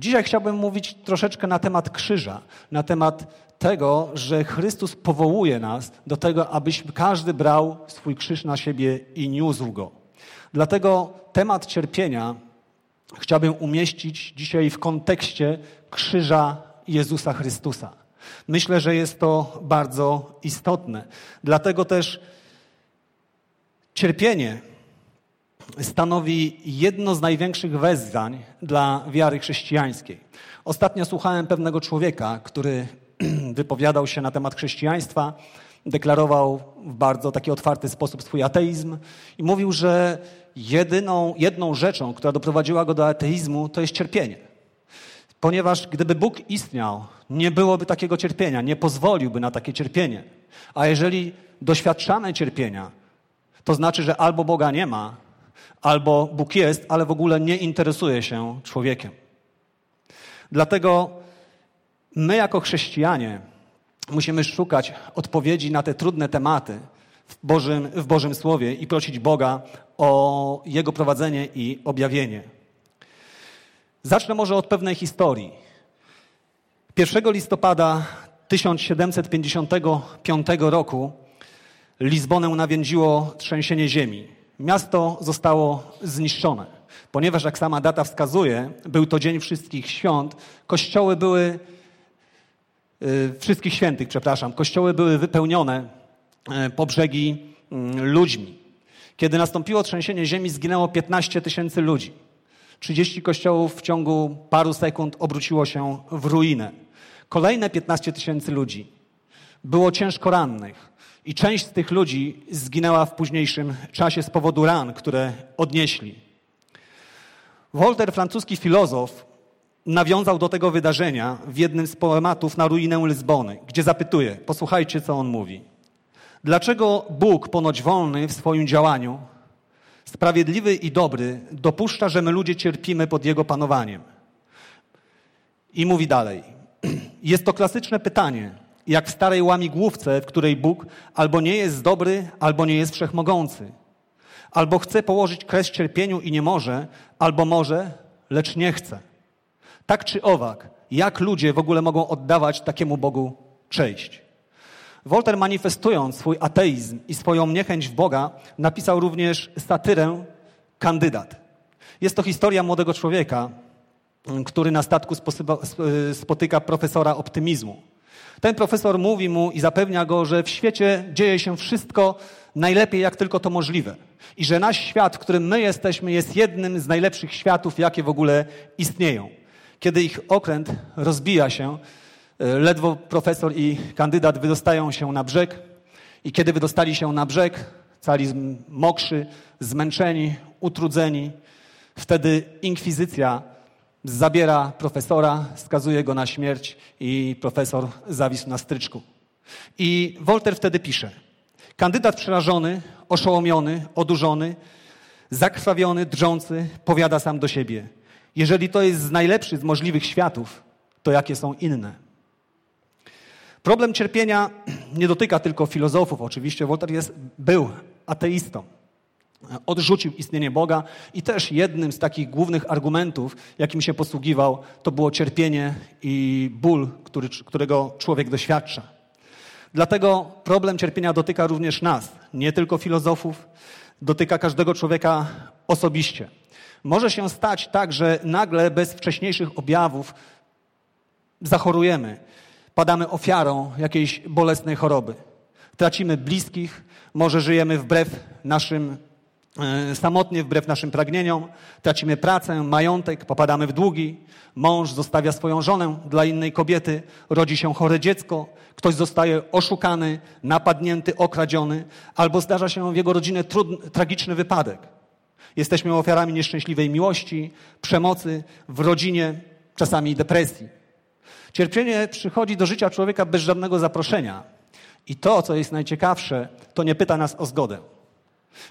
Dzisiaj chciałbym mówić troszeczkę na temat krzyża, na temat tego, że Chrystus powołuje nas do tego, abyśmy każdy brał swój krzyż na siebie i niósł go. Dlatego temat cierpienia chciałbym umieścić dzisiaj w kontekście krzyża Jezusa Chrystusa. Myślę, że jest to bardzo istotne. Dlatego też cierpienie stanowi jedno z największych wezwań dla wiary chrześcijańskiej. Ostatnio słuchałem pewnego człowieka, który wypowiadał się na temat chrześcijaństwa, deklarował w bardzo taki otwarty sposób swój ateizm i mówił, że jedyną, jedną rzeczą, która doprowadziła go do ateizmu, to jest cierpienie. Ponieważ gdyby Bóg istniał, nie byłoby takiego cierpienia, nie pozwoliłby na takie cierpienie. A jeżeli doświadczamy cierpienia, to znaczy, że albo Boga nie ma, albo Bóg jest, ale w ogóle nie interesuje się człowiekiem. Dlatego my, jako chrześcijanie, musimy szukać odpowiedzi na te trudne tematy w Bożym, w Bożym Słowie i prosić Boga o Jego prowadzenie i objawienie. Zacznę może od pewnej historii. 1 listopada 1755 roku Lizbonę nawiędziło trzęsienie ziemi. Miasto zostało zniszczone, ponieważ, jak sama data wskazuje, był to Dzień Wszystkich Świąt, kościoły były, yy, wszystkich świętych, przepraszam, kościoły były wypełnione yy, po brzegi yy, ludźmi. Kiedy nastąpiło trzęsienie ziemi, zginęło 15 tysięcy ludzi. 30 kościołów w ciągu paru sekund obróciło się w ruinę. Kolejne 15 tysięcy ludzi było ciężko rannych. I część z tych ludzi zginęła w późniejszym czasie z powodu ran, które odnieśli. Voltaire, francuski filozof, nawiązał do tego wydarzenia w jednym z poematów na ruinę Lizbony, gdzie zapytuje, posłuchajcie, co on mówi. Dlaczego Bóg, ponoć wolny w swoim działaniu, sprawiedliwy i dobry, dopuszcza, że my ludzie cierpimy pod Jego panowaniem? I mówi dalej. Jest to klasyczne pytanie, jak w starej łamigłówce, w której Bóg albo nie jest dobry, albo nie jest wszechmogący. Albo chce położyć kres cierpieniu i nie może, albo może, lecz nie chce. Tak czy owak, jak ludzie w ogóle mogą oddawać takiemu Bogu cześć? Wolter manifestując swój ateizm i swoją niechęć w Boga, napisał również satyrę Kandydat. Jest to historia młodego człowieka, który na statku spotyka profesora optymizmu. Ten profesor mówi mu i zapewnia go, że w świecie dzieje się wszystko najlepiej, jak tylko to możliwe. I że nasz świat, w którym my jesteśmy, jest jednym z najlepszych światów, jakie w ogóle istnieją. Kiedy ich okręt rozbija się, e, ledwo profesor i kandydat wydostają się na brzeg. I kiedy wydostali się na brzeg, cali mokrzy, zmęczeni, utrudzeni, wtedy inkwizycja zabiera profesora, skazuje go na śmierć i profesor zawisł na stryczku. I Wolter wtedy pisze: Kandydat przerażony, oszołomiony, odurzony, zakrwawiony, drżący, powiada sam do siebie: Jeżeli to jest najlepszy z możliwych światów, to jakie są inne? Problem cierpienia nie dotyka tylko filozofów. Oczywiście Wolter jest, był ateistą odrzucił istnienie Boga i też jednym z takich głównych argumentów, jakim się posługiwał, to było cierpienie i ból, który, którego człowiek doświadcza. Dlatego problem cierpienia dotyka również nas, nie tylko filozofów, dotyka każdego człowieka osobiście. Może się stać tak, że nagle bez wcześniejszych objawów zachorujemy, padamy ofiarą jakiejś bolesnej choroby. Tracimy bliskich, może żyjemy wbrew naszym samotnie wbrew naszym pragnieniom, tracimy pracę, majątek, popadamy w długi, mąż zostawia swoją żonę dla innej kobiety, rodzi się chore dziecko, ktoś zostaje oszukany, napadnięty, okradziony, albo zdarza się w jego rodzinie trudny, tragiczny wypadek. Jesteśmy ofiarami nieszczęśliwej miłości, przemocy w rodzinie, czasami depresji. Cierpienie przychodzi do życia człowieka bez żadnego zaproszenia. I to, co jest najciekawsze, to nie pyta nas o zgodę.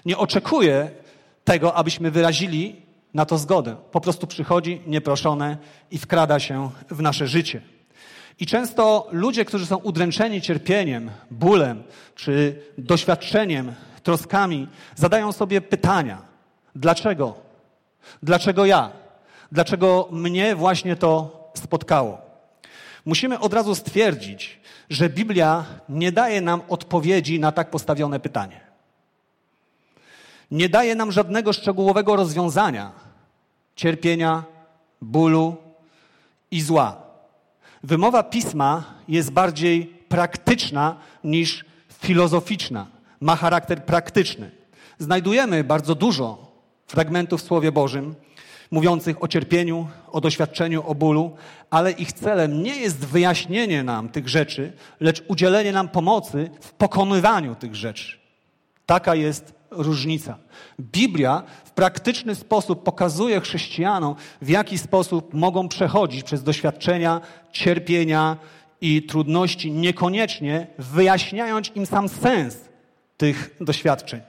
Nie oczekuje tego, abyśmy wyrazili na to zgodę. Po prostu przychodzi nieproszone i wkrada się w nasze życie. I często ludzie, którzy są udręczeni cierpieniem, bólem czy doświadczeniem, troskami, zadają sobie pytania: dlaczego? Dlaczego ja? Dlaczego mnie właśnie to spotkało? Musimy od razu stwierdzić, że Biblia nie daje nam odpowiedzi na tak postawione pytanie. Nie daje nam żadnego szczegółowego rozwiązania cierpienia, bólu i zła. Wymowa pisma jest bardziej praktyczna niż filozoficzna. Ma charakter praktyczny. Znajdujemy bardzo dużo fragmentów w Słowie Bożym mówiących o cierpieniu, o doświadczeniu, o bólu, ale ich celem nie jest wyjaśnienie nam tych rzeczy, lecz udzielenie nam pomocy w pokonywaniu tych rzeczy. Taka jest różnica. Biblia w praktyczny sposób pokazuje chrześcijanom, w jaki sposób mogą przechodzić przez doświadczenia, cierpienia i trudności, niekoniecznie wyjaśniając im sam sens tych doświadczeń.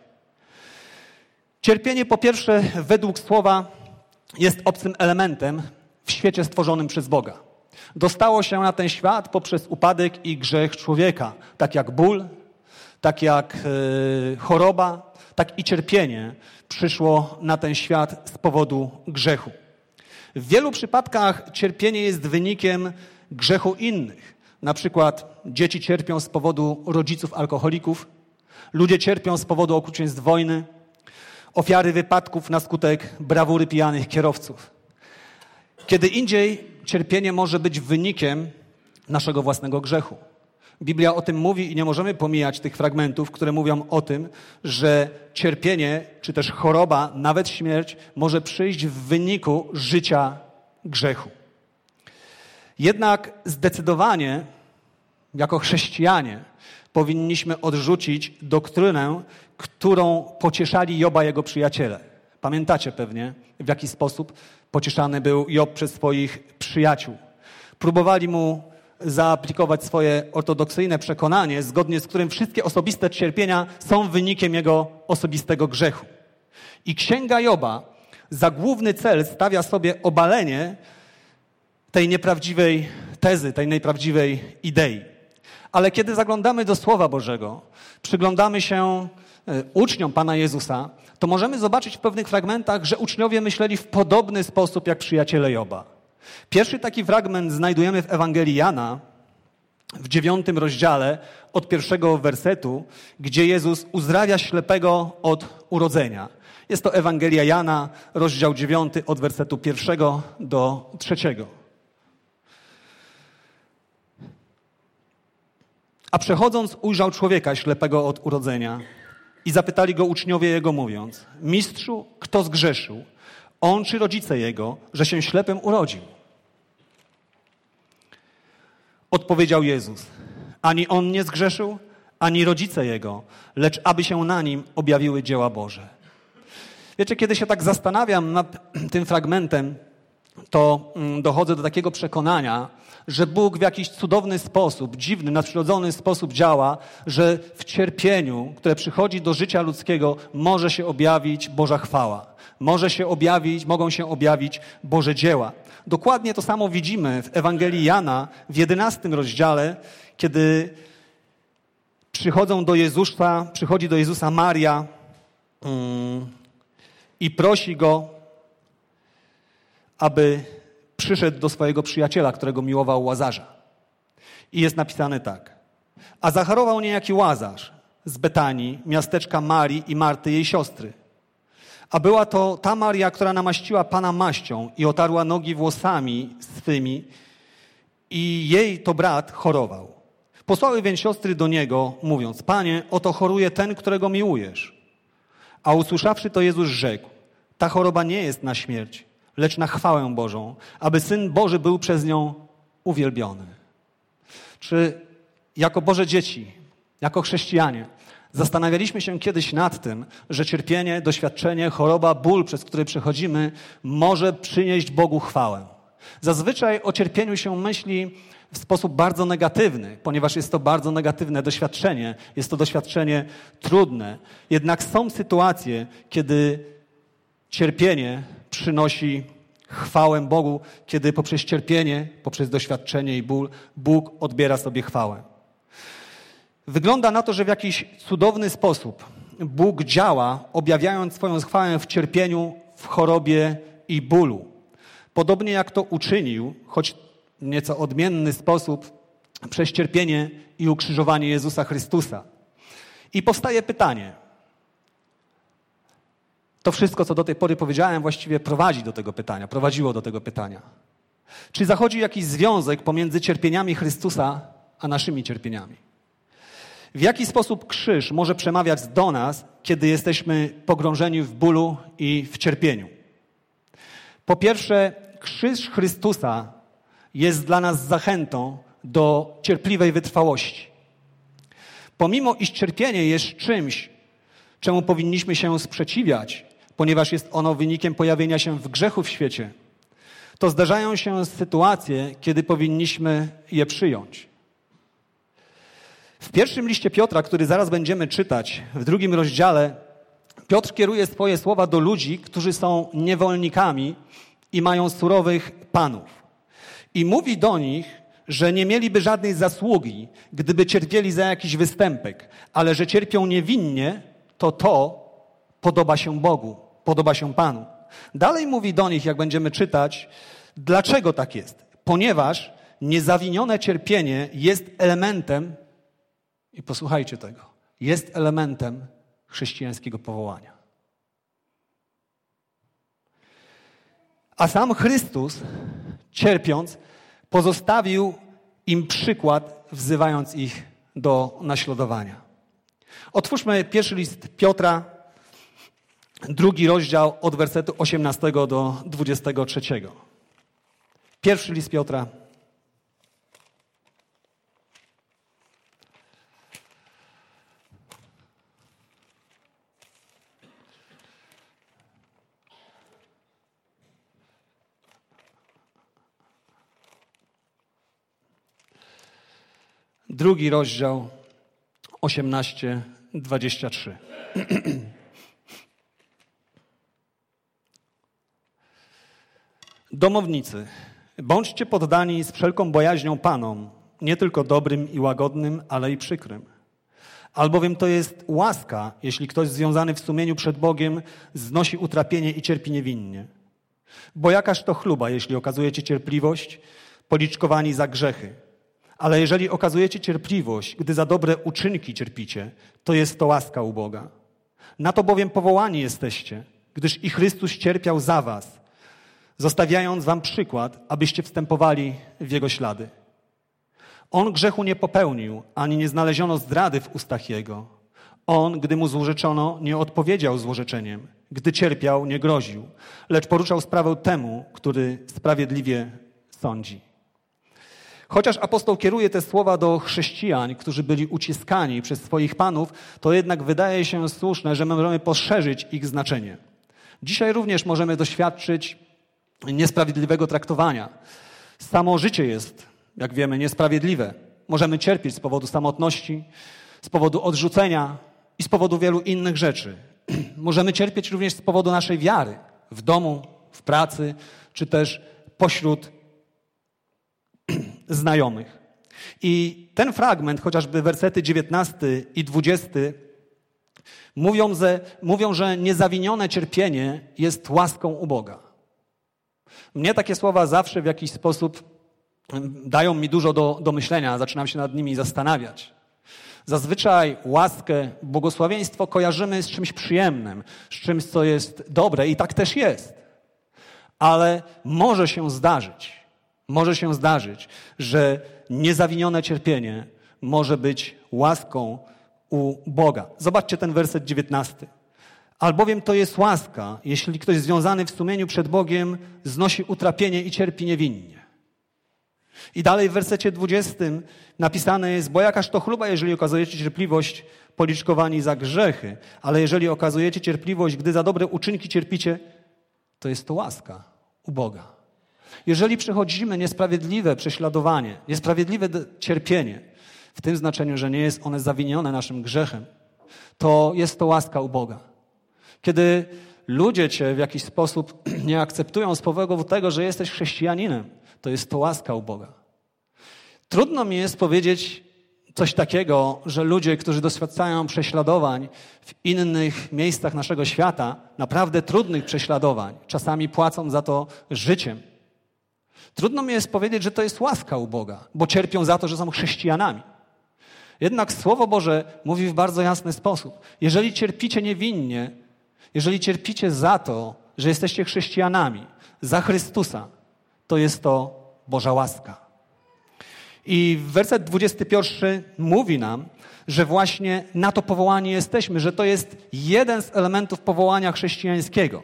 Cierpienie, po pierwsze, według słowa, jest obcym elementem w świecie stworzonym przez Boga. Dostało się na ten świat poprzez upadek i grzech człowieka, tak jak ból, tak jak yy, choroba, tak i cierpienie przyszło na ten świat z powodu grzechu. W wielu przypadkach cierpienie jest wynikiem grzechu innych. Na przykład dzieci cierpią z powodu rodziców alkoholików, ludzie cierpią z powodu okrucieństw wojny, ofiary wypadków na skutek brawury pijanych kierowców. Kiedy indziej cierpienie może być wynikiem naszego własnego grzechu. Biblia o tym mówi i nie możemy pomijać tych fragmentów, które mówią o tym, że cierpienie, czy też choroba, nawet śmierć może przyjść w wyniku życia grzechu. Jednak zdecydowanie, jako chrześcijanie, powinniśmy odrzucić doktrynę, którą pocieszali Joba jego przyjaciele. Pamiętacie pewnie, w jaki sposób pocieszany był Job przez swoich przyjaciół. Próbowali mu zaaplikować swoje ortodoksyjne przekonanie, zgodnie z którym wszystkie osobiste cierpienia są wynikiem jego osobistego grzechu. I księga Joba za główny cel stawia sobie obalenie tej nieprawdziwej tezy, tej nieprawdziwej idei. Ale kiedy zaglądamy do Słowa Bożego, przyglądamy się e, uczniom Pana Jezusa, to możemy zobaczyć w pewnych fragmentach, że uczniowie myśleli w podobny sposób jak przyjaciele Joba. Pierwszy taki fragment znajdujemy w Ewangelii Jana, w dziewiątym rozdziale, od pierwszego wersetu, gdzie Jezus uzdrawia ślepego od urodzenia. Jest to Ewangelia Jana, rozdział dziewiąty, od wersetu pierwszego do trzeciego. A przechodząc, ujrzał człowieka ślepego od urodzenia i zapytali go uczniowie jego, mówiąc: Mistrzu, kto zgrzeszył? On czy rodzice jego, że się ślepym urodził? Odpowiedział Jezus: Ani on nie zgrzeszył, ani rodzice jego, lecz aby się na nim objawiły dzieła Boże. Wiecie, kiedy się tak zastanawiam nad tym fragmentem, to mm, dochodzę do takiego przekonania, że Bóg w jakiś cudowny sposób, dziwny, nadprzyrodzony sposób działa, że w cierpieniu, które przychodzi do życia ludzkiego, może się objawić Boża chwała. Może się objawić, mogą się objawić Boże dzieła. Dokładnie to samo widzimy w Ewangelii Jana w jedenastym rozdziale, kiedy przychodzą do Jezusa, przychodzi do Jezusa Maria um, i prosi go, aby przyszedł do swojego przyjaciela, którego miłował Łazarza. I jest napisane tak. A zacharował niejaki Łazarz z Betanii, miasteczka Marii i Marty, jej siostry. A była to ta Maria, która namaściła Pana maścią i otarła nogi włosami swymi i jej to brat chorował. Posłały więc siostry do niego, mówiąc, Panie, oto choruje ten, którego miłujesz. A usłyszawszy to Jezus rzekł, ta choroba nie jest na śmierć, lecz na chwałę Bożą, aby Syn Boży był przez nią uwielbiony. Czy jako Boże dzieci, jako chrześcijanie, zastanawialiśmy się kiedyś nad tym, że cierpienie, doświadczenie, choroba, ból, przez który przechodzimy, może przynieść Bogu chwałę. Zazwyczaj o cierpieniu się myśli w sposób bardzo negatywny, ponieważ jest to bardzo negatywne doświadczenie, jest to doświadczenie trudne. Jednak są sytuacje, kiedy cierpienie przynosi chwałę Bogu, kiedy poprzez cierpienie, poprzez doświadczenie i ból Bóg odbiera sobie chwałę. Wygląda na to, że w jakiś cudowny sposób Bóg działa, objawiając swoją chwałę w cierpieniu, w chorobie i bólu. Podobnie jak to uczynił, choć w nieco odmienny sposób, przez cierpienie i ukrzyżowanie Jezusa Chrystusa. I powstaje pytanie. To wszystko, co do tej pory powiedziałem, właściwie prowadzi do tego pytania, prowadziło do tego pytania. Czy zachodzi jakiś związek pomiędzy cierpieniami Chrystusa a naszymi cierpieniami? W jaki sposób krzyż może przemawiać do nas, kiedy jesteśmy pogrążeni w bólu i w cierpieniu? Po pierwsze, krzyż Chrystusa jest dla nas zachętą do cierpliwej wytrwałości. Pomimo iż cierpienie jest czymś, czemu powinniśmy się sprzeciwiać, ponieważ jest ono wynikiem pojawienia się w grzechu w świecie, to zdarzają się sytuacje, kiedy powinniśmy je przyjąć. W pierwszym liście Piotra, który zaraz będziemy czytać, w drugim rozdziale, Piotr kieruje swoje słowa do ludzi, którzy są niewolnikami i mają surowych panów. I mówi do nich, że nie mieliby żadnej zasługi, gdyby cierpieli za jakiś występek, ale że cierpią niewinnie, to to podoba się Bogu, podoba się Panu. Dalej mówi do nich, jak będziemy czytać, dlaczego tak jest. Ponieważ niezawinione cierpienie jest elementem, i posłuchajcie tego, jest elementem chrześcijańskiego powołania. A sam Chrystus, cierpiąc, pozostawił im przykład, wzywając ich do naśladowania. Otwórzmy pierwszy list Piotra, drugi rozdział od wersetu 18 do 23. Pierwszy list Piotra, drugi rozdział 18-23. Domownicy, bądźcie poddani z wszelką bojaźnią Panom, nie tylko dobrym i łagodnym, ale i przykrym. Albowiem to jest łaska, jeśli ktoś związany w sumieniu przed Bogiem znosi utrapienie i cierpi niewinnie. Bo jakaż to chluba, jeśli okazujecie cierpliwość, policzkowani za grzechy. Ale jeżeli okazujecie cierpliwość, gdy za dobre uczynki cierpicie, to jest to łaska u Boga. Na to bowiem powołani jesteście, gdyż i Chrystus cierpiał za was, zostawiając wam przykład, abyście wstępowali w Jego ślady. On grzechu nie popełnił, ani nie znaleziono zdrady w ustach Jego. On, gdy mu złorzeczono, nie odpowiedział złorzeczeniem. Gdy cierpiał, nie groził, lecz poruczał sprawę temu, który sprawiedliwie sądzi. Chociaż apostoł kieruje te słowa do chrześcijan, którzy byli uciskani przez swoich panów, to jednak wydaje się słuszne, że możemy poszerzyć ich znaczenie. Dzisiaj również możemy doświadczyć niesprawiedliwego traktowania. Samo życie jest, jak wiemy, niesprawiedliwe. Możemy cierpieć z powodu samotności, z powodu odrzucenia i z powodu wielu innych rzeczy. Możemy cierpieć również z powodu naszej wiary w domu, w pracy, czy też pośród znajomych. I ten fragment, chociażby wersety 19 i 20, mówią, że, mówią, że niezawinione cierpienie jest łaską u Boga. Mnie takie słowa zawsze w jakiś sposób dają mi dużo do, do myślenia, zaczynam się nad nimi zastanawiać. Zazwyczaj łaskę, błogosławieństwo kojarzymy z czymś przyjemnym, z czymś, co jest dobre i tak też jest. Ale może się zdarzyć, może się zdarzyć, że niezawinione cierpienie może być łaską u Boga. Zobaczcie ten werset 19. Albowiem to jest łaska, jeśli ktoś związany w sumieniu przed Bogiem znosi utrapienie i cierpi niewinnie. I dalej w wersecie 20 napisane jest, bo jakaż to chluba, jeżeli okazujecie cierpliwość policzkowani za grzechy, ale jeżeli okazujecie cierpliwość, gdy za dobre uczynki cierpicie, to jest to łaska u Boga. Jeżeli przechodzimy niesprawiedliwe prześladowanie, niesprawiedliwe cierpienie, w tym znaczeniu, że nie jest one zawinione naszym grzechem, to jest to łaska u Boga. Kiedy ludzie cię w jakiś sposób nie akceptują z powodu tego, że jesteś chrześcijaninem, to jest to łaska u Boga. Trudno mi jest powiedzieć coś takiego, że ludzie, którzy doświadczają prześladowań w innych miejscach naszego świata, naprawdę trudnych prześladowań, czasami płacą za to życiem, Trudno mi jest powiedzieć, że to jest łaska u Boga, bo cierpią za to, że są chrześcijanami. Jednak Słowo Boże mówi w bardzo jasny sposób. Jeżeli cierpicie niewinnie, jeżeli cierpicie za to, że jesteście chrześcijanami, za Chrystusa, to jest to Boża łaska. I werset 21 mówi nam, że właśnie na to powołani jesteśmy, że to jest jeden z elementów powołania chrześcijańskiego.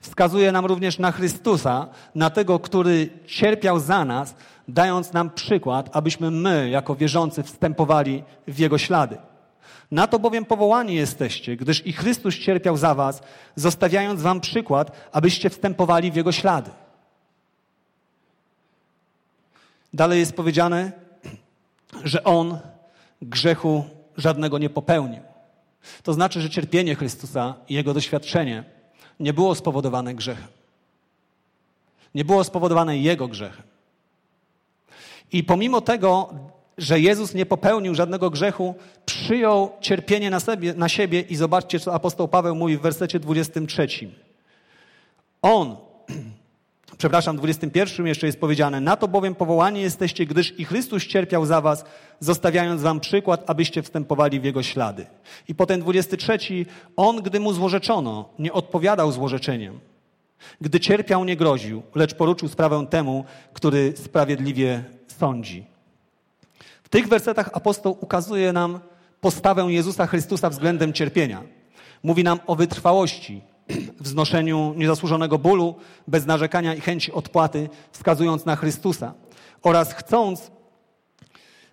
Wskazuje nam również na Chrystusa, na tego, który cierpiał za nas, dając nam przykład, abyśmy my, jako wierzący, wstępowali w Jego ślady. Na to bowiem powołani jesteście, gdyż i Chrystus cierpiał za was, zostawiając wam przykład, abyście wstępowali w Jego ślady. Dalej jest powiedziane, że On grzechu żadnego nie popełnił. To znaczy, że cierpienie Chrystusa i Jego doświadczenie nie było spowodowane grzechem. Nie było spowodowane Jego grzechem. I pomimo tego, że Jezus nie popełnił żadnego grzechu, przyjął cierpienie na, sobie, na siebie i zobaczcie, co apostoł Paweł mówi w wersecie 23. On, przepraszam, 21 jeszcze jest powiedziane, na to bowiem powołani jesteście, gdyż i Chrystus cierpiał za was, zostawiając wam przykład, abyście wstępowali w Jego ślady. I potem 23, On, gdy mu złorzeczono, nie odpowiadał złorzeczeniem. Gdy cierpiał, nie groził, lecz poruczył sprawę temu, który sprawiedliwie sądzi. W tych wersetach apostoł ukazuje nam postawę Jezusa Chrystusa względem cierpienia. Mówi nam o wytrwałości w znoszeniu niezasłużonego bólu, bez narzekania i chęci odpłaty, wskazując na Chrystusa oraz chcąc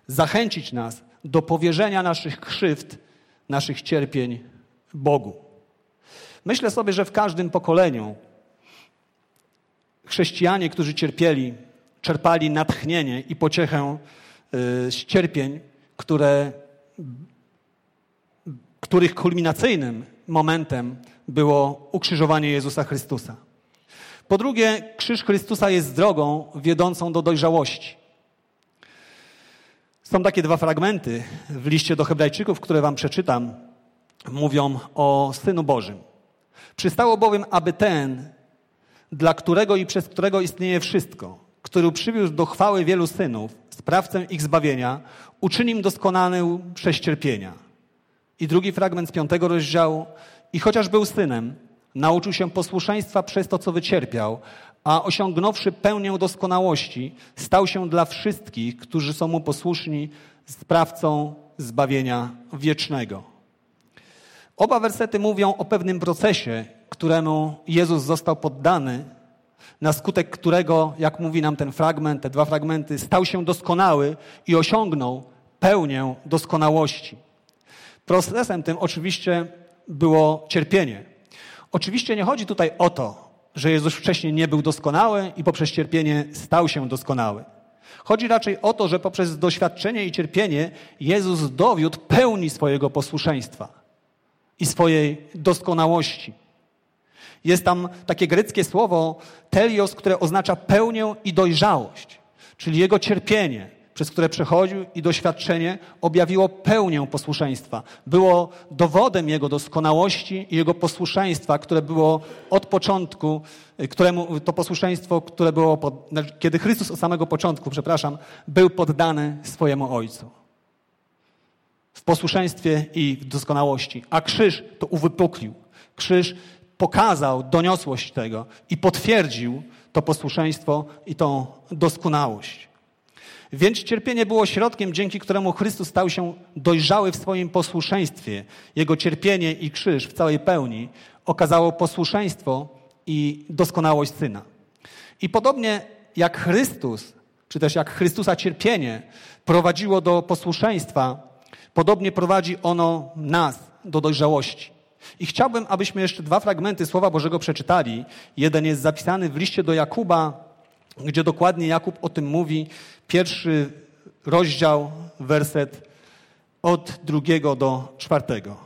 zachęcić nas do powierzenia naszych krzywd, naszych cierpień Bogu. Myślę sobie, że w każdym pokoleniu chrześcijanie, którzy cierpieli, czerpali natchnienie i pociechę y, z cierpień, które, których kulminacyjnym momentem było ukrzyżowanie Jezusa Chrystusa. Po drugie, krzyż Chrystusa jest drogą wiodącą do dojrzałości. Są takie dwa fragmenty w liście do Hebrajczyków, które Wam przeczytam. Mówią o Synu Bożym. Przystało bowiem, aby ten, dla którego i przez którego istnieje wszystko, który przywiózł do chwały wielu synów, sprawcę ich zbawienia, uczynił doskonany przez cierpienia. I drugi fragment z piątego rozdziału. I chociaż był synem, nauczył się posłuszeństwa przez to, co wycierpiał, a osiągnąwszy pełnię doskonałości, stał się dla wszystkich, którzy są mu posłuszni, sprawcą zbawienia wiecznego. Oba wersety mówią o pewnym procesie, któremu Jezus został poddany, na skutek którego, jak mówi nam ten fragment, te dwa fragmenty, stał się doskonały i osiągnął pełnię doskonałości. Procesem tym oczywiście było cierpienie. Oczywiście nie chodzi tutaj o to, że Jezus wcześniej nie był doskonały i poprzez cierpienie stał się doskonały. Chodzi raczej o to, że poprzez doświadczenie i cierpienie Jezus dowiódł pełni swojego posłuszeństwa i swojej doskonałości. Jest tam takie greckie słowo telios, które oznacza pełnię i dojrzałość, czyli jego cierpienie, przez które przechodził i doświadczenie objawiło pełnię posłuszeństwa. Było dowodem jego doskonałości i jego posłuszeństwa, które było od początku, któremu to posłuszeństwo, które było, pod, znaczy, kiedy Chrystus od samego początku, przepraszam, był poddany swojemu Ojcu. W posłuszeństwie i w doskonałości. A krzyż to uwypuklił. Krzyż pokazał doniosłość tego i potwierdził to posłuszeństwo i tą doskonałość. Więc cierpienie było środkiem, dzięki któremu Chrystus stał się dojrzały w swoim posłuszeństwie. Jego cierpienie i krzyż w całej pełni okazało posłuszeństwo i doskonałość Syna. I podobnie jak Chrystus, czy też jak Chrystusa cierpienie prowadziło do posłuszeństwa, podobnie prowadzi ono nas do dojrzałości. I chciałbym, abyśmy jeszcze dwa fragmenty Słowa Bożego przeczytali. Jeden jest zapisany w liście do Jakuba, gdzie dokładnie Jakub o tym mówi. Pierwszy rozdział, werset od drugiego do czwartego.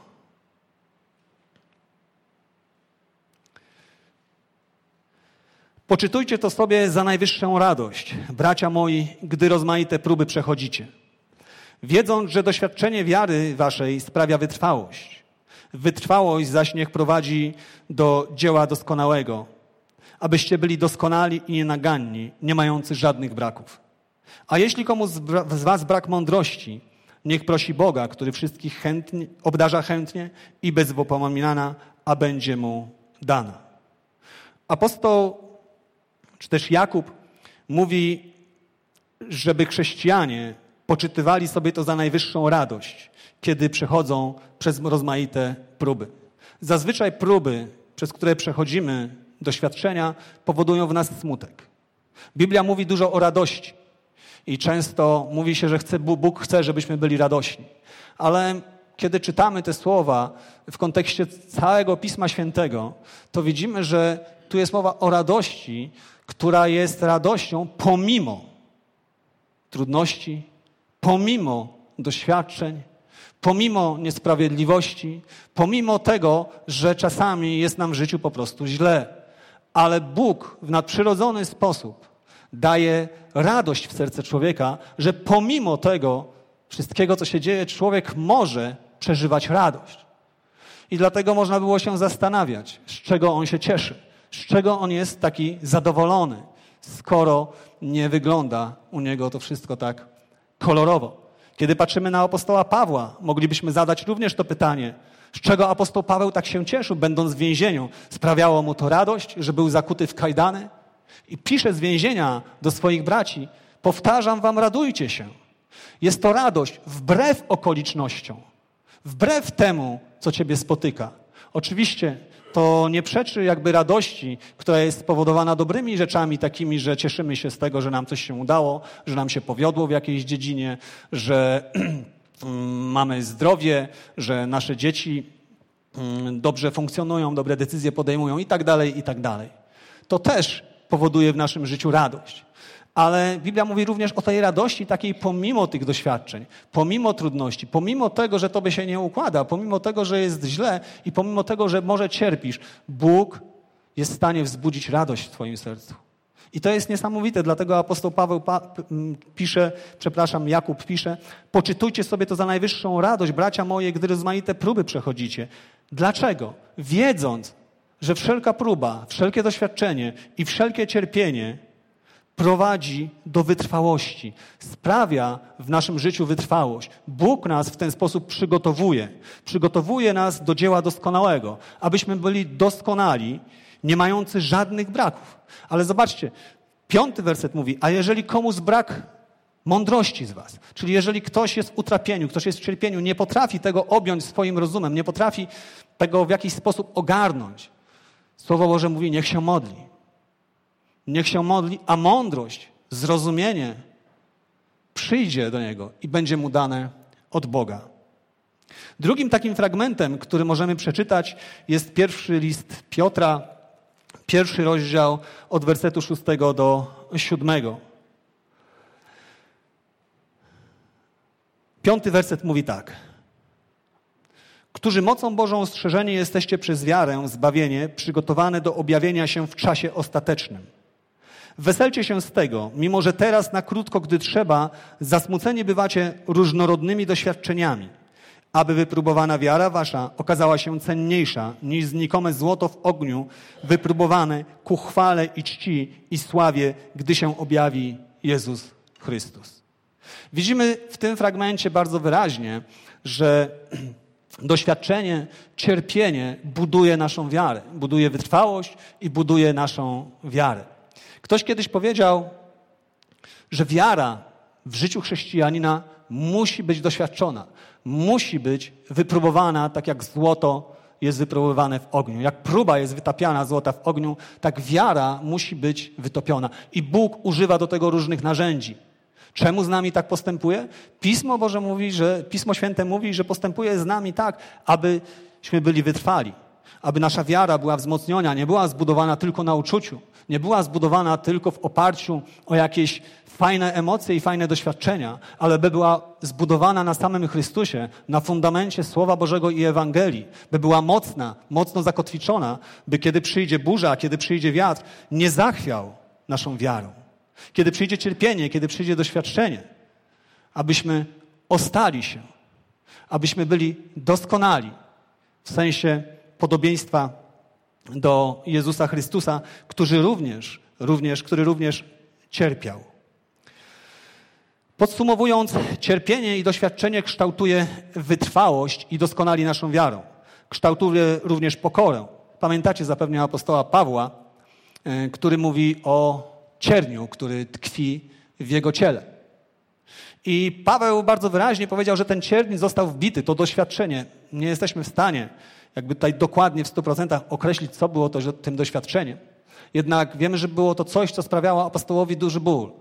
Poczytujcie to sobie za najwyższą radość, bracia moi, gdy rozmaite próby przechodzicie. Wiedząc, że doświadczenie wiary waszej sprawia wytrwałość. Wytrwałość zaś niech prowadzi do dzieła doskonałego, abyście byli doskonali i nienaganni, nie mający żadnych braków. A jeśli komuś z was brak mądrości, niech prosi Boga, który wszystkich chętnie, obdarza chętnie i bez a będzie mu dana. Apostoł, czy też Jakub mówi, żeby chrześcijanie poczytywali sobie to za najwyższą radość, kiedy przechodzą przez rozmaite próby. Zazwyczaj próby, przez które przechodzimy, doświadczenia, powodują w nas smutek. Biblia mówi dużo o radości i często mówi się, że chce, Bóg chce, żebyśmy byli radośni. Ale kiedy czytamy te słowa w kontekście całego Pisma Świętego, to widzimy, że tu jest mowa o radości, która jest radością pomimo trudności, pomimo doświadczeń, pomimo niesprawiedliwości, pomimo tego, że czasami jest nam w życiu po prostu źle. Ale Bóg w nadprzyrodzony sposób daje radość w serce człowieka, że pomimo tego wszystkiego, co się dzieje, człowiek może przeżywać radość. I dlatego można było się zastanawiać, z czego on się cieszy, z czego on jest taki zadowolony, skoro nie wygląda u niego to wszystko tak kolorowo. Kiedy patrzymy na apostoła Pawła, moglibyśmy zadać również to pytanie, z czego apostoł Paweł tak się cieszył, będąc w więzieniu? Sprawiało mu to radość, że był zakuty w kajdany? I pisze z więzienia do swoich braci: Powtarzam wam, radujcie się. Jest to radość wbrew okolicznościom, wbrew temu, co ciebie spotyka. Oczywiście to nie przeczy jakby radości, która jest spowodowana dobrymi rzeczami, takimi, że cieszymy się z tego, że nam coś się udało, że nam się powiodło w jakiejś dziedzinie, że mamy zdrowie, że nasze dzieci mm, dobrze funkcjonują, dobre decyzje podejmują i tak dalej, i tak dalej. To też powoduje w naszym życiu radość. Ale Biblia mówi również o tej radości takiej pomimo tych doświadczeń, pomimo trudności, pomimo tego, że tobie się nie układa, pomimo tego, że jest źle i pomimo tego, że może cierpisz. Bóg jest w stanie wzbudzić radość w twoim sercu. I to jest niesamowite, dlatego apostoł Paweł pisze, przepraszam, Jakub pisze, poczytujcie sobie to za najwyższą radość, bracia moje, gdy rozmaite próby przechodzicie. Dlaczego? Wiedząc, że wszelka próba, wszelkie doświadczenie i wszelkie cierpienie prowadzi do wytrwałości, sprawia w naszym życiu wytrwałość. Bóg nas w ten sposób przygotowuje. Przygotowuje nas do dzieła doskonałego, abyśmy byli doskonali, nie mający żadnych braków. Ale zobaczcie, piąty werset mówi, a jeżeli komuś brak mądrości z was, czyli jeżeli ktoś jest w utrapieniu, ktoś jest w cierpieniu, nie potrafi tego objąć swoim rozumem, nie potrafi tego w jakiś sposób ogarnąć, Słowo Boże mówi, niech się modli. Niech się modli, a mądrość, zrozumienie przyjdzie do niego i będzie mu dane od Boga. Drugim takim fragmentem, który możemy przeczytać, jest pierwszy list Piotra, pierwszy rozdział od wersetu szóstego do siódmego. Piąty werset mówi tak którzy mocą Bożą ostrzeżeni jesteście przez wiarę, zbawienie, przygotowane do objawienia się w czasie ostatecznym. Weselcie się z tego, mimo że teraz na krótko, gdy trzeba, zasmuceni bywacie różnorodnymi doświadczeniami, aby wypróbowana wiara wasza okazała się cenniejsza niż znikome złoto w ogniu, wypróbowane ku chwale i czci i sławie, gdy się objawi Jezus Chrystus. Widzimy w tym fragmencie bardzo wyraźnie, że Doświadczenie, cierpienie buduje naszą wiarę, buduje wytrwałość i buduje naszą wiarę. Ktoś kiedyś powiedział, że wiara w życiu chrześcijanina musi być doświadczona, musi być wypróbowana, tak jak złoto jest wypróbowane w ogniu. Jak próba jest wytapiana złota w ogniu, tak wiara musi być wytopiona. I Bóg używa do tego różnych narzędzi. Czemu z nami tak postępuje? Pismo Boże mówi, że Pismo Święte mówi, że postępuje z nami tak, abyśmy byli wytrwali, aby nasza wiara była wzmocniona, nie była zbudowana tylko na uczuciu, nie była zbudowana tylko w oparciu o jakieś fajne emocje i fajne doświadczenia, ale by była zbudowana na samym Chrystusie, na fundamencie Słowa Bożego i Ewangelii, by była mocna, mocno zakotwiczona, by kiedy przyjdzie burza, kiedy przyjdzie wiatr, nie zachwiał naszą wiarą. Kiedy przyjdzie cierpienie, kiedy przyjdzie doświadczenie, abyśmy ostali się, abyśmy byli doskonali w sensie podobieństwa do Jezusa Chrystusa, który również, również, który również cierpiał. Podsumowując, cierpienie i doświadczenie kształtuje wytrwałość i doskonali naszą wiarą. Kształtuje również pokorę. Pamiętacie zapewne apostoła Pawła, e, który mówi o cierniu, który tkwi w jego ciele. I Paweł bardzo wyraźnie powiedział, że ten cierń został wbity, to doświadczenie. Nie jesteśmy w stanie jakby tutaj dokładnie w 100% określić, co było to, tym doświadczeniem. Jednak wiemy, że było to coś, co sprawiało apostołowi duży ból.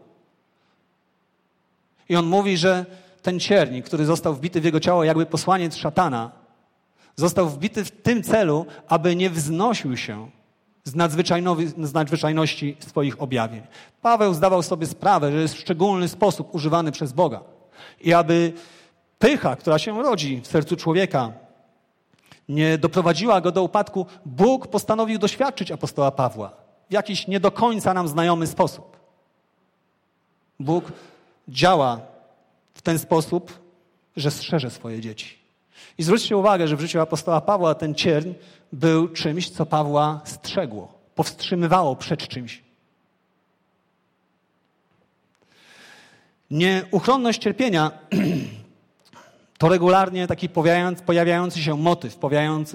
I on mówi, że ten ciernik, który został wbity w jego ciało, jakby posłaniec szatana, został wbity w tym celu, aby nie wznosił się z, z nadzwyczajności swoich objawień. Paweł zdawał sobie sprawę, że jest w szczególny sposób używany przez Boga. I aby pycha, która się rodzi w sercu człowieka, nie doprowadziła go do upadku, Bóg postanowił doświadczyć apostoła Pawła w jakiś nie do końca nam znajomy sposób. Bóg działa w ten sposób, że strzeże swoje dzieci. I zwróćcie uwagę, że w życiu apostoła Pawła ten cierń był czymś, co Pawła strzegło, powstrzymywało przed czymś. Nieuchronność cierpienia to regularnie taki pojawiający się motyw,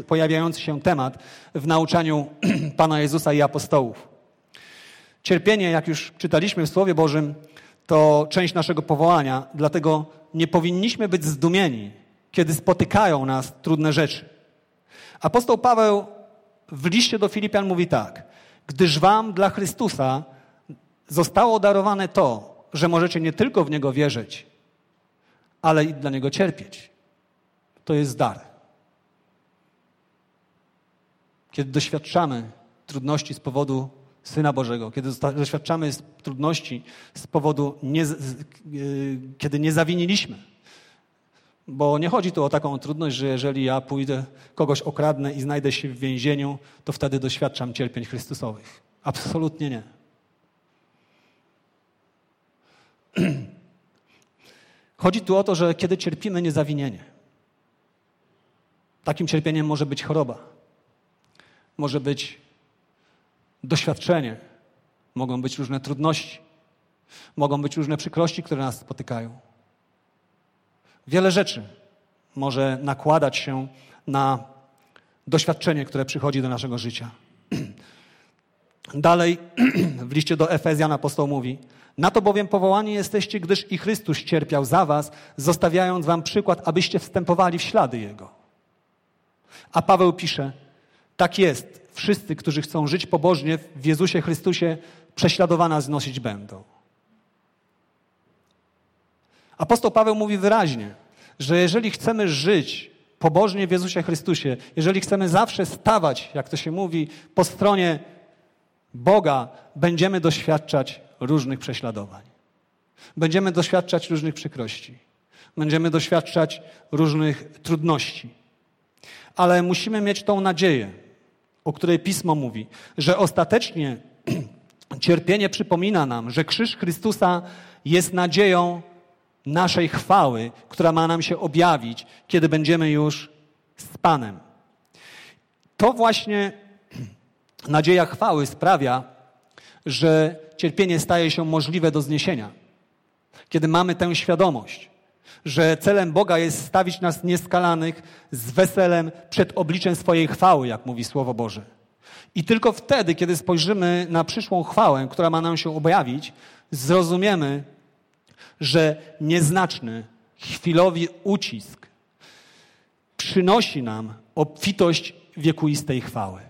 pojawiający, się temat w nauczaniu Pana Jezusa i apostołów. Cierpienie, jak już czytaliśmy w Słowie Bożym, to część naszego powołania, dlatego nie powinniśmy być zdumieni, kiedy spotykają nas trudne rzeczy. Apostoł Paweł w liście do Filipian mówi tak: Gdyż wam dla Chrystusa zostało darowane to, że możecie nie tylko w Niego wierzyć, ale i dla Niego cierpieć. To jest dar. Kiedy doświadczamy trudności z powodu Syna Bożego, kiedy doświadczamy trudności z powodu, nie, y, kiedy nie zawiniliśmy. Bo nie chodzi tu o taką trudność, że jeżeli ja pójdę, kogoś okradnę i znajdę się w więzieniu, to wtedy doświadczam cierpień Chrystusowych. Absolutnie nie. Chodzi tu o to, że kiedy cierpimy niezawinienie, takim cierpieniem może być choroba, może być doświadczenie, mogą być różne trudności, mogą być różne przykrości, które nas spotykają. Wiele rzeczy może nakładać się na doświadczenie, które przychodzi do naszego życia. Dalej w liście do Efezjan apostoł mówi: Na to bowiem powołani jesteście, gdyż i Chrystus cierpiał za was, zostawiając wam przykład, abyście wstępowali w ślady Jego. A Paweł pisze: Tak jest, wszyscy, którzy chcą żyć pobożnie w Jezusie Chrystusie, prześladowana znosić będą. Apostoł Paweł mówi wyraźnie, że jeżeli chcemy żyć pobożnie w Jezusie Chrystusie, jeżeli chcemy zawsze stawać, jak to się mówi, po stronie Boga, będziemy doświadczać różnych prześladowań. Będziemy doświadczać różnych przykrości. Będziemy doświadczać różnych trudności. Ale musimy mieć tą nadzieję, o której Pismo mówi, że ostatecznie cierpienie przypomina nam, że krzyż Chrystusa jest nadzieją naszej chwały, która ma nam się objawić, kiedy będziemy już z Panem. To właśnie nadzieja chwały sprawia, że cierpienie staje się możliwe do zniesienia. Kiedy mamy tę świadomość, że celem Boga jest stawić nas nieskalanych z weselem przed obliczem swojej chwały, jak mówi Słowo Boże. I tylko wtedy, kiedy spojrzymy na przyszłą chwałę, która ma nam się objawić, zrozumiemy, że nieznaczny, chwilowy ucisk przynosi nam obfitość wiekuistej chwały.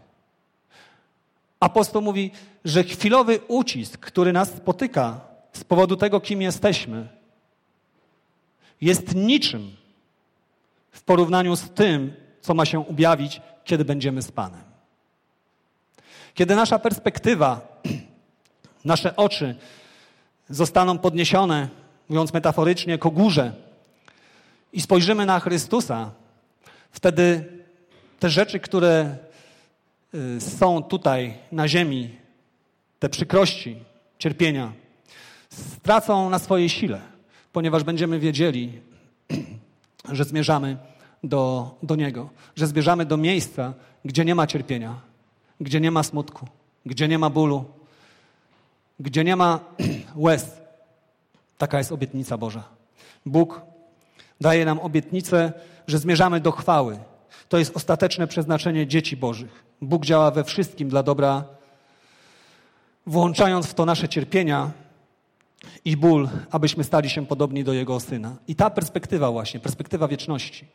Apostoł mówi, że chwilowy ucisk, który nas spotyka z powodu tego, kim jesteśmy, jest niczym w porównaniu z tym, co ma się objawić, kiedy będziemy z Panem. Kiedy nasza perspektywa, nasze oczy zostaną podniesione, mówiąc metaforycznie, ku górze i spojrzymy na Chrystusa, wtedy te rzeczy, które y, są tutaj na ziemi, te przykrości, cierpienia, stracą na swojej sile ponieważ będziemy wiedzieli, że zmierzamy do, do Niego, że zmierzamy do miejsca, gdzie nie ma cierpienia, gdzie nie ma smutku, gdzie nie ma bólu, gdzie nie ma łez. Taka jest obietnica Boża. Bóg daje nam obietnicę, że zmierzamy do chwały. To jest ostateczne przeznaczenie dzieci Bożych. Bóg działa we wszystkim dla dobra, włączając w to nasze cierpienia i ból, abyśmy stali się podobni do Jego Syna. I ta perspektywa właśnie, perspektywa wieczności,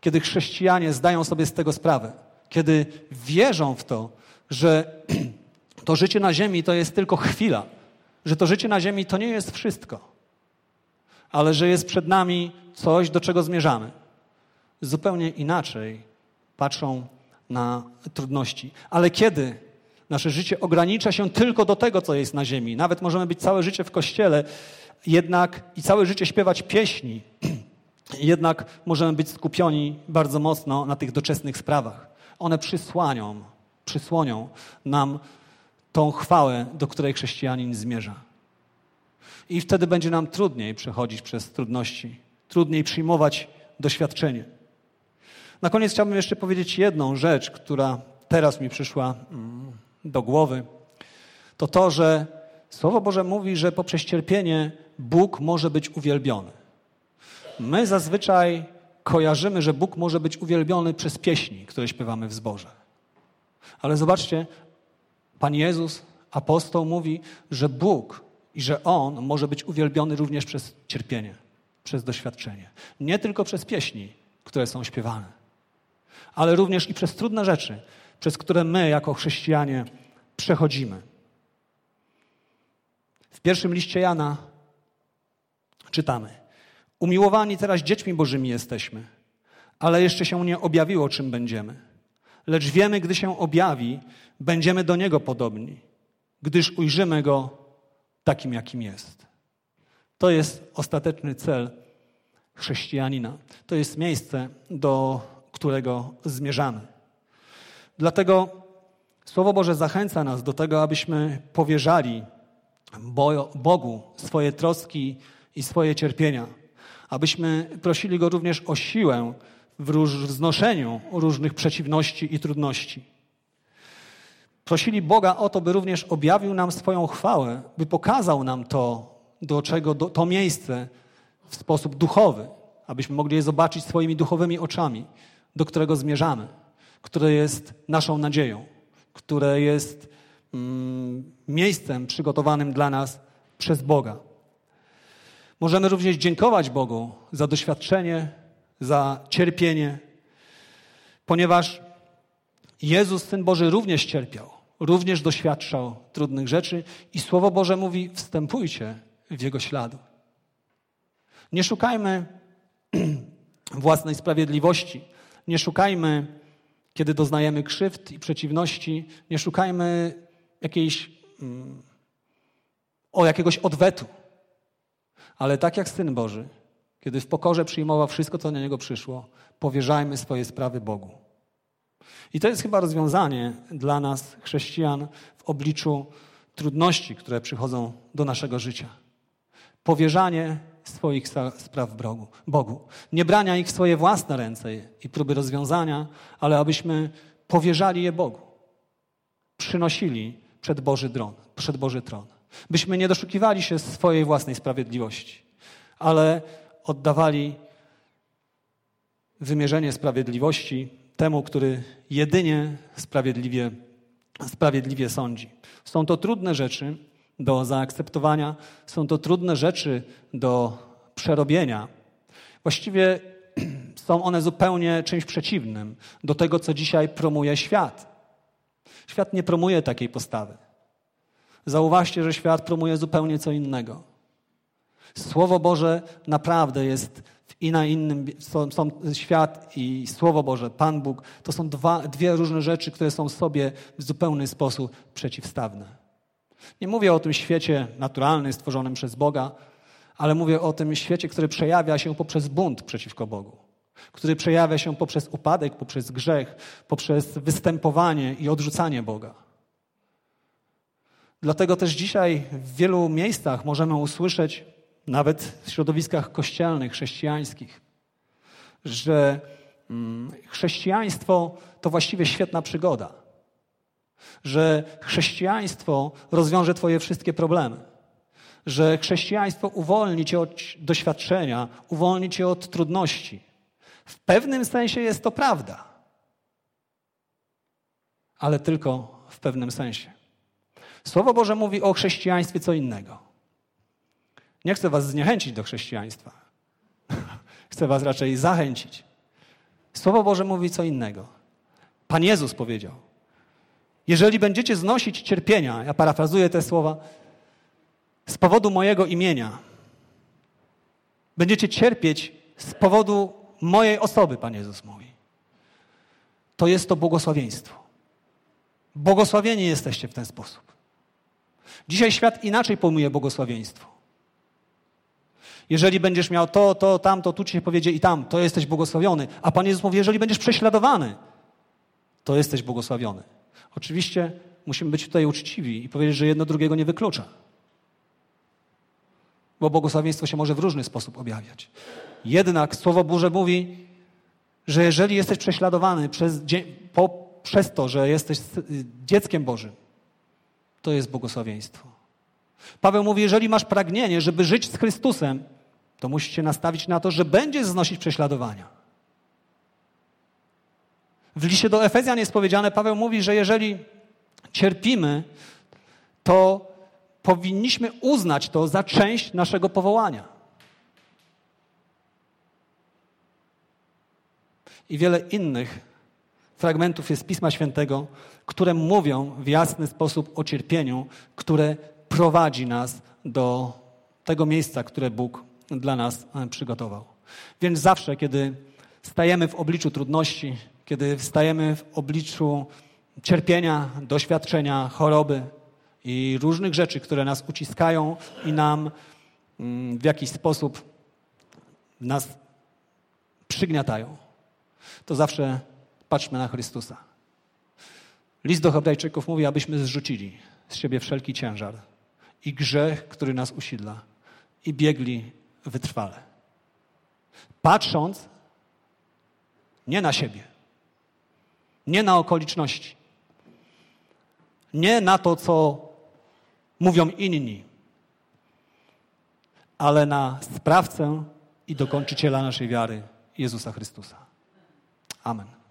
kiedy chrześcijanie zdają sobie z tego sprawę, kiedy wierzą w to, że to życie na ziemi to jest tylko chwila, że to życie na ziemi to nie jest wszystko, ale że jest przed nami coś, do czego zmierzamy. Zupełnie inaczej patrzą na trudności. Ale kiedy nasze życie ogranicza się tylko do tego, co jest na ziemi, nawet możemy być całe życie w kościele, jednak i całe życie śpiewać pieśni, jednak możemy być skupioni bardzo mocno na tych doczesnych sprawach. One przysłanią, przysłonią nam tą chwałę, do której chrześcijanin zmierza. I wtedy będzie nam trudniej przechodzić przez trudności, trudniej przyjmować doświadczenie. Na koniec chciałbym jeszcze powiedzieć jedną rzecz, która teraz mi przyszła mm, do głowy. To to, że Słowo Boże mówi, że poprzez cierpienie Bóg może być uwielbiony. My zazwyczaj kojarzymy, że Bóg może być uwielbiony przez pieśni, które śpiewamy w zborze. Ale zobaczcie, Pan Jezus, apostoł, mówi, że Bóg i że On może być uwielbiony również przez cierpienie, przez doświadczenie. Nie tylko przez pieśni, które są śpiewane, ale również i przez trudne rzeczy, przez które my, jako chrześcijanie, przechodzimy. W pierwszym liście Jana czytamy: Umiłowani teraz dziećmi Bożymi jesteśmy, ale jeszcze się nie objawiło, czym będziemy. Lecz wiemy, gdy się objawi, będziemy do Niego podobni, gdyż ujrzymy Go takim, jakim jest. To jest ostateczny cel chrześcijanina. To jest miejsce, do którego zmierzamy. Dlatego Słowo Boże zachęca nas do tego, abyśmy powierzali Bogu swoje troski i swoje cierpienia, abyśmy prosili Go również o siłę w, znoszeniu różnych przeciwności i trudności. Prosili Boga o to, by również objawił nam swoją chwałę, by pokazał nam to, do czego do, to miejsce w sposób duchowy, abyśmy mogli je zobaczyć swoimi duchowymi oczami, do którego zmierzamy, które jest naszą nadzieją, które jest mm, miejscem przygotowanym dla nas przez Boga. Możemy również dziękować Bogu za doświadczenie, za cierpienie, ponieważ Jezus, Syn Boży, również cierpiał, również doświadczał trudnych rzeczy i Słowo Boże mówi: wstępujcie w Jego śladu. Nie szukajmy własnej sprawiedliwości, nie szukajmy, kiedy doznajemy krzywd i przeciwności, nie szukajmy jakiejś, mm, o jakiegoś odwetu. Ale tak jak Syn Boży, kiedy w pokorze przyjmował wszystko, co na Niego przyszło, powierzajmy swoje sprawy Bogu. I to jest chyba rozwiązanie dla nas, chrześcijan, w obliczu trudności, które przychodzą do naszego życia. Powierzanie swoich spraw Bogu. Nie brania ich w swoje własne ręce i próby rozwiązania, ale abyśmy powierzali je Bogu. Przynosili przed Boży, dron, przed Boży tron. Byśmy nie doszukiwali się swojej własnej sprawiedliwości, ale oddawali wymierzenie sprawiedliwości temu, który jedynie sprawiedliwie, sprawiedliwie sądzi. Są to trudne rzeczy do zaakceptowania, są to trudne rzeczy do przerobienia. Właściwie są one zupełnie czymś przeciwnym do tego, co dzisiaj promuje świat. Świat nie promuje takiej postawy. Zauważcie, że świat promuje zupełnie co innego. Słowo Boże naprawdę jest i na innym, są, są, świat i Słowo Boże, Pan Bóg, to są dwa, dwie różne rzeczy, które są sobie w zupełny sposób przeciwstawne. Nie mówię o tym świecie naturalnym, stworzonym przez Boga, ale mówię o tym świecie, który przejawia się poprzez bunt przeciwko Bogu, który przejawia się poprzez upadek, poprzez grzech, poprzez występowanie i odrzucanie Boga. Dlatego też dzisiaj w wielu miejscach możemy usłyszeć nawet w środowiskach kościelnych, chrześcijańskich, że mm, chrześcijaństwo to właściwie świetna przygoda. Że chrześcijaństwo rozwiąże Twoje wszystkie problemy, że chrześcijaństwo uwolni Cię od doświadczenia, uwolni Cię od trudności. W pewnym sensie jest to prawda, ale tylko w pewnym sensie. Słowo Boże mówi o chrześcijaństwie co innego. Nie chcę Was zniechęcić do chrześcijaństwa. Chcę Was raczej zachęcić. Słowo Boże mówi co innego. Pan Jezus powiedział: Jeżeli będziecie znosić cierpienia, ja parafrazuję te słowa, z powodu mojego imienia, będziecie cierpieć z powodu mojej osoby, Pan Jezus mówi. To jest to błogosławieństwo. Błogosławieni jesteście w ten sposób. Dzisiaj świat inaczej pojmuje błogosławieństwo. Jeżeli będziesz miał to, to, tamto, tu ci się powiedzie i tam, to jesteś błogosławiony. A Pan Jezus mówi, jeżeli będziesz prześladowany, to jesteś błogosławiony. Oczywiście musimy być tutaj uczciwi i powiedzieć, że jedno drugiego nie wyklucza. Bo błogosławieństwo się może w różny sposób objawiać. Jednak Słowo Boże mówi, że jeżeli jesteś prześladowany przez, po, przez to, że jesteś dzieckiem Bożym, to jest błogosławieństwo. Paweł mówi, jeżeli masz pragnienie, żeby żyć z Chrystusem, to musisz się nastawić na to, że będziesz znosić prześladowania. W liście do Efezjan jest powiedziane, Paweł mówi, że jeżeli cierpimy, to powinniśmy uznać to za część naszego powołania. I wiele innych fragmentów jest Pisma Świętego, które mówią w jasny sposób o cierpieniu, które prowadzi nas do tego miejsca, które Bóg dla nas przygotował. Więc zawsze, kiedy stajemy w obliczu trudności, kiedy stajemy w obliczu cierpienia, doświadczenia, choroby i różnych rzeczy, które nas uciskają i nam mm, w jakiś sposób nas przygniatają, to zawsze patrzmy na Chrystusa. List do Hebrajczyków mówi, abyśmy zrzucili z siebie wszelki ciężar i grzech, który nas usidla, i biegli wytrwale. Patrząc nie na siebie, nie na okoliczności, nie na to, co mówią inni, ale na sprawcę i dokończyciela naszej wiary, Jezusa Chrystusa. Amen.